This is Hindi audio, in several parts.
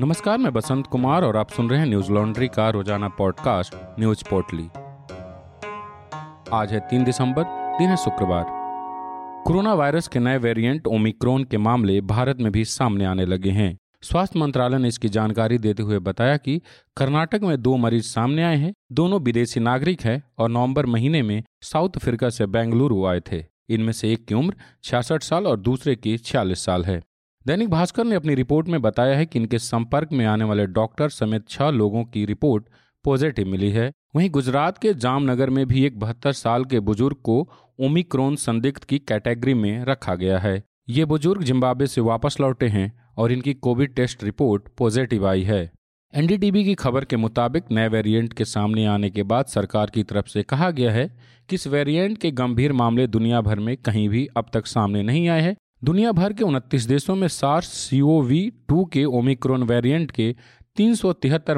नमस्कार, मैं बसंत कुमार और आप सुन रहे हैं न्यूज़ लॉन्ड्री का रोज़ाना पॉडकास्ट, न्यूज़ पोर्टली। आज है तीन दिसंबर, दिन है शुक्रवार। कोरोना वायरस के नए वेरिएंट ओमिक्रॉन के मामले भारत में भी सामने आने लगे हैं। स्वास्थ्य मंत्रालय ने इसकी जानकारी देते हुए बताया कि कर्नाटक में दो मरीज़ सामने आए हैं, दोनों विदेशी नागरिक हैं और नवंबर महीने में साउथ अफ्रीका से बेंगलुरु आए थे। इनमें से एक की उम्र छियासठ साल और दूसरे की छियालीस साल है। दैनिक भास्कर ने अपनी रिपोर्ट में बताया है कि इनके संपर्क में आने वाले डॉक्टर समेत छह लोगों की रिपोर्ट पॉजिटिव मिली है। वहीं गुजरात के जामनगर में भी एक बहत्तर साल के बुज़ुर्ग को ओमिक्रोन संदिग्ध की कैटेगरी में रखा गया है। ये बुज़ुर्ग जिम्बाब्वे से वापस लौटे हैं और इनकी कोविड टेस्ट रिपोर्ट पॉजिटिव आई है। एनडीटीवी की खबर के मुताबिक नए वेरिएंट के सामने आने के बाद सरकार की तरफ़ से कहा गया है कि इस वेरिएंट के गंभीर मामले दुनिया भर में कहीं भी अब तक सामने नहीं आए हैं। दुनिया भर के उनतीस देशों में सार्स सीओवी टू के ओमिक्रोन वेरिएंट के तीन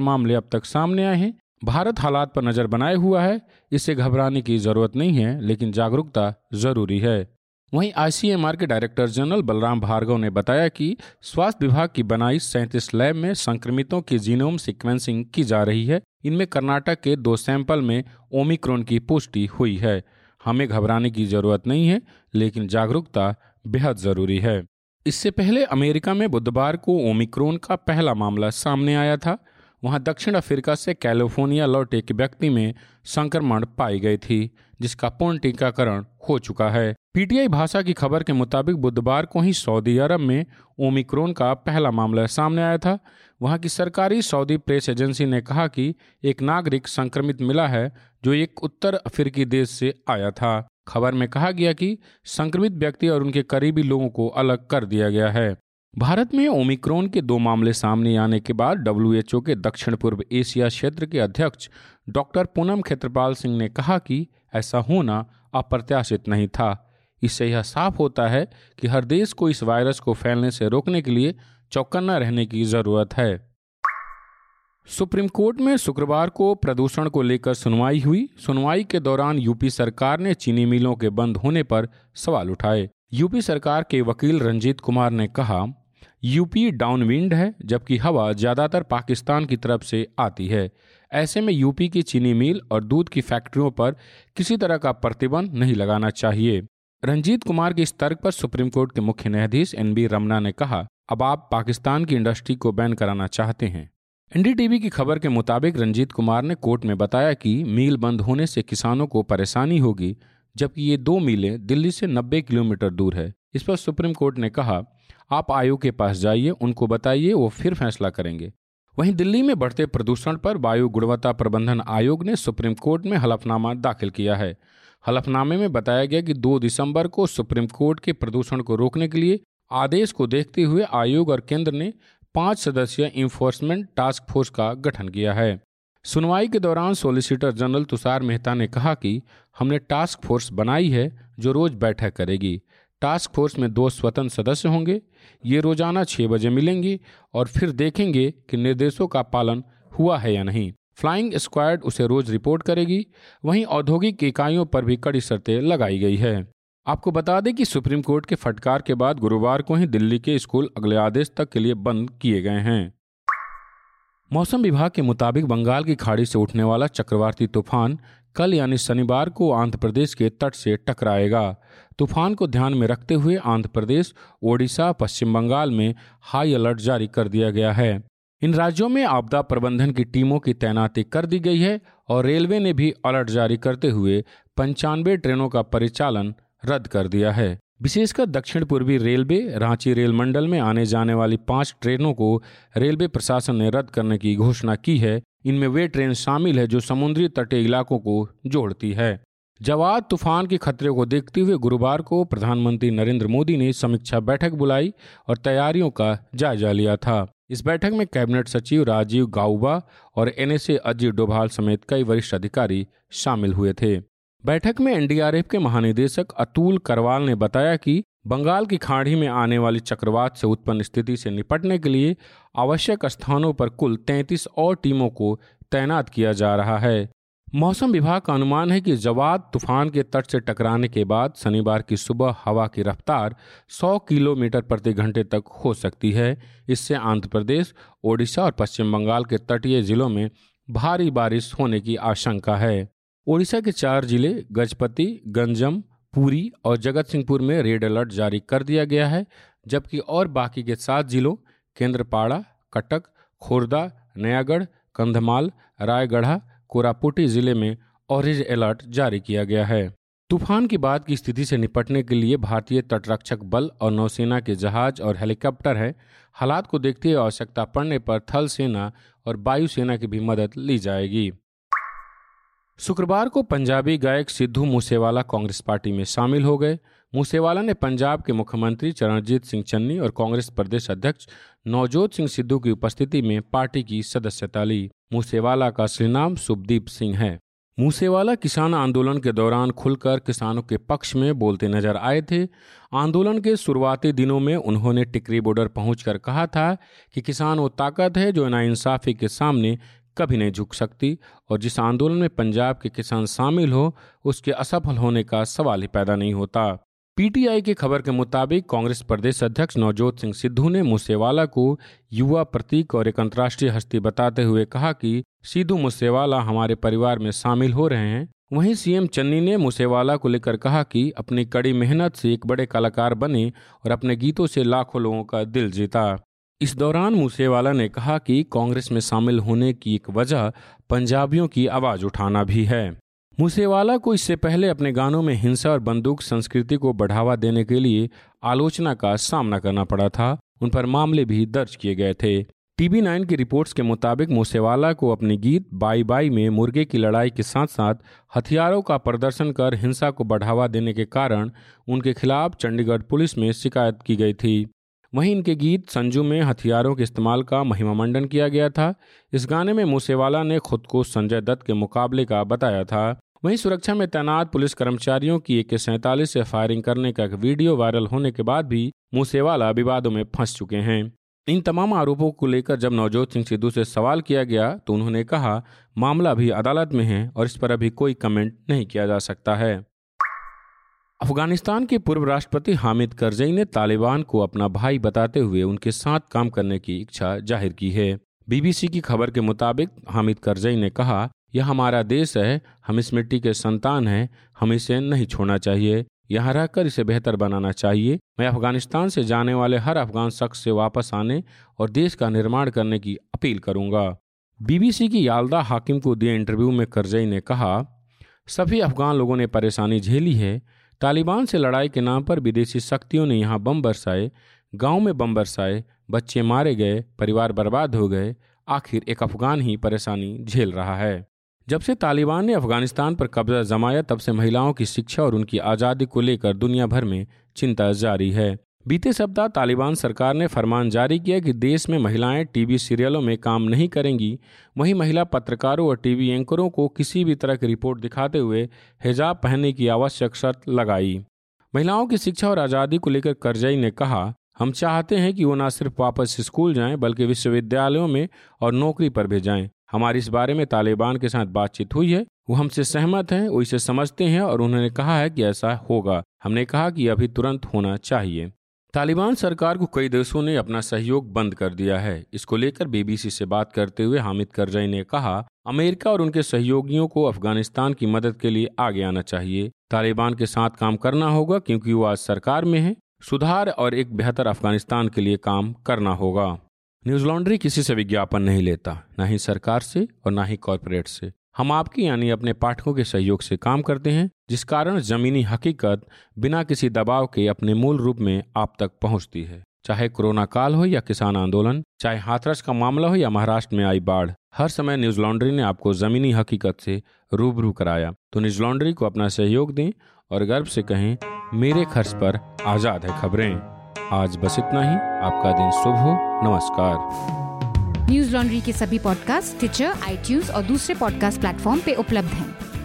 मामले अब तक सामने आए हैं। भारत हालात पर नज़र बनाए हुआ है। इससे घबराने की ज़रूरत नहीं है, लेकिन जागरूकता ज़रूरी है। वहीं आईसीएमआर के डायरेक्टर जनरल बलराम भार्गव ने बताया कि स्वास्थ्य विभाग की बनाई सैंतीस लैब में संक्रमितों की जीनोम सीक्वेंसिंग की जा रही है। इनमें कर्नाटक के दो सैंपल में ओमिक्रोन की पुष्टि हुई है। हमें घबराने की ज़रूरत नहीं है, लेकिन जागरूकता बेहद ज़रूरी है। इससे पहले अमेरिका में बुधवार को ओमिक्रोन का पहला मामला सामने आया था। वहाँ दक्षिण अफ्रीका से कैलिफ़ोर्निया लौटे एक व्यक्ति में संक्रमण पाई गई थी, जिसका पूर्ण टीकाकरण हो चुका है। पीटीआई भाषा की खबर के मुताबिक बुधवार को ही सऊदी अरब में ओमिक्रोन का पहला मामला सामने आया था। वहाँ की सरकारी सऊदी प्रेस एजेंसी ने कहा कि एक नागरिक संक्रमित मिला है, जो एक उत्तर अफ्रीकी देश से आया था। खबर में कहा गया कि संक्रमित व्यक्ति और उनके करीबी लोगों को अलग कर दिया गया है। भारत में ओमिक्रोन के दो मामले सामने आने के बाद डब्ल्यूएचओ के दक्षिण पूर्व एशिया क्षेत्र के अध्यक्ष डॉक्टर पूनम खेत्रपाल सिंह ने कहा कि ऐसा होना अप्रत्याशित नहीं था। इससे यह साफ़ होता है कि हर देश को इस वायरस को फैलने से रोकने के लिए चौकन्ना रहने की ज़रूरत है। सुप्रीम कोर्ट में शुक्रवार को प्रदूषण को लेकर सुनवाई हुई। सुनवाई के दौरान यूपी सरकार ने चीनी मिलों के बंद होने पर सवाल उठाए। यूपी सरकार के वकील रंजीत कुमार ने कहा, यूपी डाउनविंड है, जबकि हवा ज़्यादातर पाकिस्तान की तरफ़ से आती है। ऐसे में यूपी की चीनी मिल और दूध की फैक्ट्रियों पर किसी तरह का प्रतिबंध नहीं लगाना चाहिए। रंजीत कुमार के इस तर्क पर सुप्रीम कोर्ट के मुख्य न्यायाधीश एन बी रमना ने कहा, अब आप पाकिस्तान की इंडस्ट्री को बैन कराना चाहते हैं। एनडीटीवी की खबर के मुताबिक रंजीत कुमार ने कोर्ट में बताया कि मील बंद होने से किसानों को परेशानी होगी, जबकि ये दो मीलें दिल्ली से 90 किलोमीटर दूर है। इस पर सुप्रीम कोर्ट ने कहा, आप आयोग के पास जाइए, उनको बताइए, वो फिर फैसला करेंगे। वहीं दिल्ली में बढ़ते प्रदूषण पर वायु गुणवत्ता प्रबंधन आयोग ने सुप्रीम कोर्ट में हलफनामा दाखिल किया है। हलफनामे में बताया गया कि 2 दिसंबर को सुप्रीम कोर्ट के प्रदूषण को रोकने के लिए आदेश को देखते हुए आयोग और केंद्र ने पाँच सदस्यीय इन्फोर्समेंट टास्क फोर्स का गठन किया है। सुनवाई के दौरान सॉलिसिटर जनरल तुषार मेहता ने कहा कि हमने टास्क फोर्स बनाई है जो रोज बैठक करेगी। टास्क फोर्स में दो स्वतंत्र सदस्य होंगे, ये रोज़ाना छः बजे मिलेंगी और फिर देखेंगे कि निर्देशों का पालन हुआ है या नहीं। फ्लाइंग स्क्वाड उसे रोज रिपोर्ट करेगी, वहीं औद्योगिक इकाइयों पर भी कड़ी शर्तें लगाई गई है। आपको बता दें कि सुप्रीम कोर्ट के फटकार के बाद गुरुवार को ही दिल्ली के स्कूल अगले आदेश तक के लिए बंद किए गए हैं। मौसम विभाग के मुताबिक बंगाल की खाड़ी से उठने वाला चक्रवाती तूफ़ान कल यानी शनिवार को आंध्र प्रदेश के तट से टकराएगा। तूफ़ान को ध्यान में रखते हुए आंध्र प्रदेश, ओडिशा, पश्चिम बंगाल में हाई अलर्ट जारी कर दिया गया है। इन राज्यों में आपदा प्रबंधन की टीमों की तैनाती कर दी गई है और रेलवे ने भी अलर्ट जारी करते हुए पंचानवे ट्रेनों का परिचालन रद्द कर दिया है। विशेषकर दक्षिण पूर्वी रेलवे, रांची रेल मंडल में आने जाने वाली पाँच ट्रेनों को रेलवे प्रशासन ने रद्द करने की घोषणा की है। इनमें वे ट्रेन शामिल है जो समुद्री तटीय इलाकों को जोड़ती है। जवाद तूफ़ान के खतरे को देखते हुए गुरुवार को प्रधानमंत्री नरेंद्र मोदी ने समीक्षा बैठक बुलाई और तैयारियों का जायजा लिया था। इस बैठक में कैबिनेट सचिव राजीव गाउबा और एनएसए अजीत डोभाल समेत कई वरिष्ठ अधिकारी शामिल हुए थे। बैठक में एनडीआरएफ के महानिदेशक अतुल करवाल ने बताया कि बंगाल की खाड़ी में आने वाली चक्रवात से उत्पन्न स्थिति से निपटने के लिए आवश्यक स्थानों पर कुल 33 और टीमों को तैनात किया जा रहा है। मौसम विभाग का अनुमान है कि जवाद तूफ़ान के तट से टकराने के बाद शनिवार की सुबह हवा की रफ्तार 100 किलोमीटर प्रति घंटे तक हो सकती है। इससे आंध्र प्रदेश, ओडिशा और पश्चिम बंगाल के तटीय जिलों में भारी बारिश होने की आशंका है। ओडिशा के चार ज़िले, गजपति, गंजम, पुरी और जगत सिंहपुर में रेड अलर्ट जारी कर दिया गया है, जबकि और बाकी के सात जिलों, केंद्रपाड़ा, कटक, खोर्दा, नयागढ़, कंधमाल, रायगढ़ा, कोरापुटी ज़िले में ऑरेंज अलर्ट जारी किया गया है। तूफ़ान के बाद की स्थिति से निपटने के लिए भारतीय तटरक्षक बल और नौसेना के जहाज़ और हेलीकॉप्टर हैं। हालात को देखते हुए आवश्यकता पड़ने पर थल सेना और वायुसेना की भी मदद ली जाएगी। शुक्रवार को पंजाबी गायक सिद्धू मूसेवाला कांग्रेस पार्टी में शामिल हो गए। मूसेवाला ने पंजाब के मुख्यमंत्री चरणजीत सिंह चन्नी और कांग्रेस प्रदेश अध्यक्ष नवजोत सिंह सिद्धू की उपस्थिति में पार्टी की सदस्यता ली। मूसेवाला का असली नाम सिंह है। मूसेवाला किसान आंदोलन के दौरान खुलकर किसानों के पक्ष में बोलते नज़र आए थे। आंदोलन के शुरुआती दिनों में उन्होंने टिकरी बॉर्डर पहुंचकर कहा था कि किसान वो ताकत है जो नाइंसाफी के सामने कभी नहीं झुक सकती और जिस आंदोलन में पंजाब के किसान शामिल हो, उसके असफल होने का सवाल ही पैदा नहीं होता। पीटीआई की खबर के मुताबिक कांग्रेस प्रदेश अध्यक्ष नवजोत सिंह सिद्धू ने मूसेवाला को युवा प्रतीक और एक अंतर्राष्ट्रीय हस्ती बताते हुए कहा कि सिद्धू मूसेवाला हमारे परिवार में शामिल हो रहे हैं। वहीं सीएम चन्नी ने मूसेवाला को लेकर कहा कि अपनी कड़ी मेहनत से एक बड़े कलाकार बने और अपने गीतों से लाखों लोगों का दिल जीता। इस दौरान मूसेवाला ने कहा कि कांग्रेस में शामिल होने की एक वजह पंजाबियों की आवाज़ उठाना भी है। मूसेवाला को इससे पहले अपने गानों में हिंसा और बंदूक संस्कृति को बढ़ावा देने के लिए आलोचना का सामना करना पड़ा था। उन पर मामले भी दर्ज किए गए थे। टीवी नाइन की रिपोर्ट्स के मुताबिक मूसेवाला को अपने गीत बाई बाई में मुर्गे की लड़ाई के साथ साथ हथियारों का प्रदर्शन कर हिंसा को बढ़ावा देने के कारण उनके खिलाफ चंडीगढ़ पुलिस में शिकायत की गई थी। वहीं इनके गीत संजू में हथियारों के इस्तेमाल का महिमा मंडन किया गया था। इस गाने में मूसेवाला ने खुद को संजय दत्त के मुकाबले का बताया था। वहीं सुरक्षा में तैनात पुलिस कर्मचारियों की एक सैंतालीस से फायरिंग करने का एक वीडियो वायरल होने के बाद भी मूसेवाला विवादों में फंस चुके हैं। इन तमाम आरोपों को लेकर जब नवजोत सिंह सिद्धू से सवाल किया गया तो उन्होंने कहा, मामला अभी अदालत में है और इस पर अभी कोई कमेंट नहीं किया जा सकता है। अफ़गानिस्तान के पूर्व राष्ट्रपति हामिद करजई ने तालिबान को अपना भाई बताते हुए उनके साथ काम करने की इच्छा ज़ाहिर की है। बीबीसी की खबर के मुताबिक हामिद करजई ने कहा, यह हमारा देश है, हम इस मिट्टी के संतान हैं, हम इसे नहीं छोड़ना चाहिए। यहाँ रहकर इसे बेहतर बनाना चाहिए। मैं अफ़गानिस्तान से जाने वाले हर अफगान शख्स से वापस आने और देश का निर्माण करने की अपील करूँगा। बीबीसी की यालदा हाकिम को दिए इंटरव्यू में करजई ने कहा, सभी अफगान लोगों ने परेशानी झेली है तालिबान से लड़ाई के नाम पर विदेशी शक्तियों ने यहाँ बम बरसाए, गाँव में बम बरसाए, बच्चे मारे गए, परिवार बर्बाद हो गए, आखिर एक अफगान ही परेशानी झेल रहा है। जब से तालिबान ने अफ़गानिस्तान पर कब्जा जमाया, तब से महिलाओं की शिक्षा और उनकी आज़ादी को लेकर दुनिया भर में चिंता जारी है। बीते सप्ताह तालिबान सरकार ने फरमान जारी किया कि देश में महिलाएँ टीवी सीरियलों में काम नहीं करेंगी। वहीं महिला पत्रकारों और टीवी एंकरों को किसी भी तरह की रिपोर्ट दिखाते हुए हिजाब पहनने की आवश्यक शर्त लगाई। महिलाओं की शिक्षा और आज़ादी को लेकर करजई ने कहा, हम चाहते हैं कि वो न सिर्फ़ वापस स्कूल जाएँ, बल्कि विश्वविद्यालयों में और नौकरी पर भी जाएँ। हमारी इस बारे में तालिबान के साथ बातचीत हुई है। वो हमसे सहमत हैं, वो इसे समझते हैं और उन्होंने कहा है कि ऐसा होगा। हमने कहा कि अभी तुरंत होना चाहिए। तालिबान सरकार को कई देशों ने अपना सहयोग बंद कर दिया है। इसको लेकर बीबीसी से बात करते हुए हामिद करजई ने कहा, अमेरिका और उनके सहयोगियों को अफ़गानिस्तान की मदद के लिए आगे आना चाहिए। तालिबान के साथ काम करना होगा क्योंकि वो आज सरकार में है। सुधार और एक बेहतर अफ़गानिस्तान के लिए काम करना होगा। न्यूज़ लॉन्ड्री किसी से विज्ञापन नहीं लेता, न ही सरकार से और न ही कॉरपोरेट से। हम आपकी यानी अपने पाठकों के सहयोग से काम करते हैं। जिस कारण जमीनी हकीकत बिना किसी दबाव के अपने मूल रूप में आप तक पहुँचती है। चाहे कोरोना काल हो या किसान आंदोलन, चाहे हाथरस का मामला हो या महाराष्ट्र में आई बाढ़, हर समय न्यूज़ लॉन्ड्री ने आपको जमीनी हकीकत से रूबरू कराया। तो न्यूज़ लॉन्ड्री को अपना सहयोग दें और गर्व से कहें, मेरे खर्च पर आज़ाद है खबरें। आज बस इतना ही। आपका दिन शुभ हो। नमस्कार। न्यूज़ लॉन्ड्री के सभी पॉडकास्ट ट्विटर आई और दूसरे पॉडकास्ट प्लेटफॉर्म पे उपलब्ध हैं।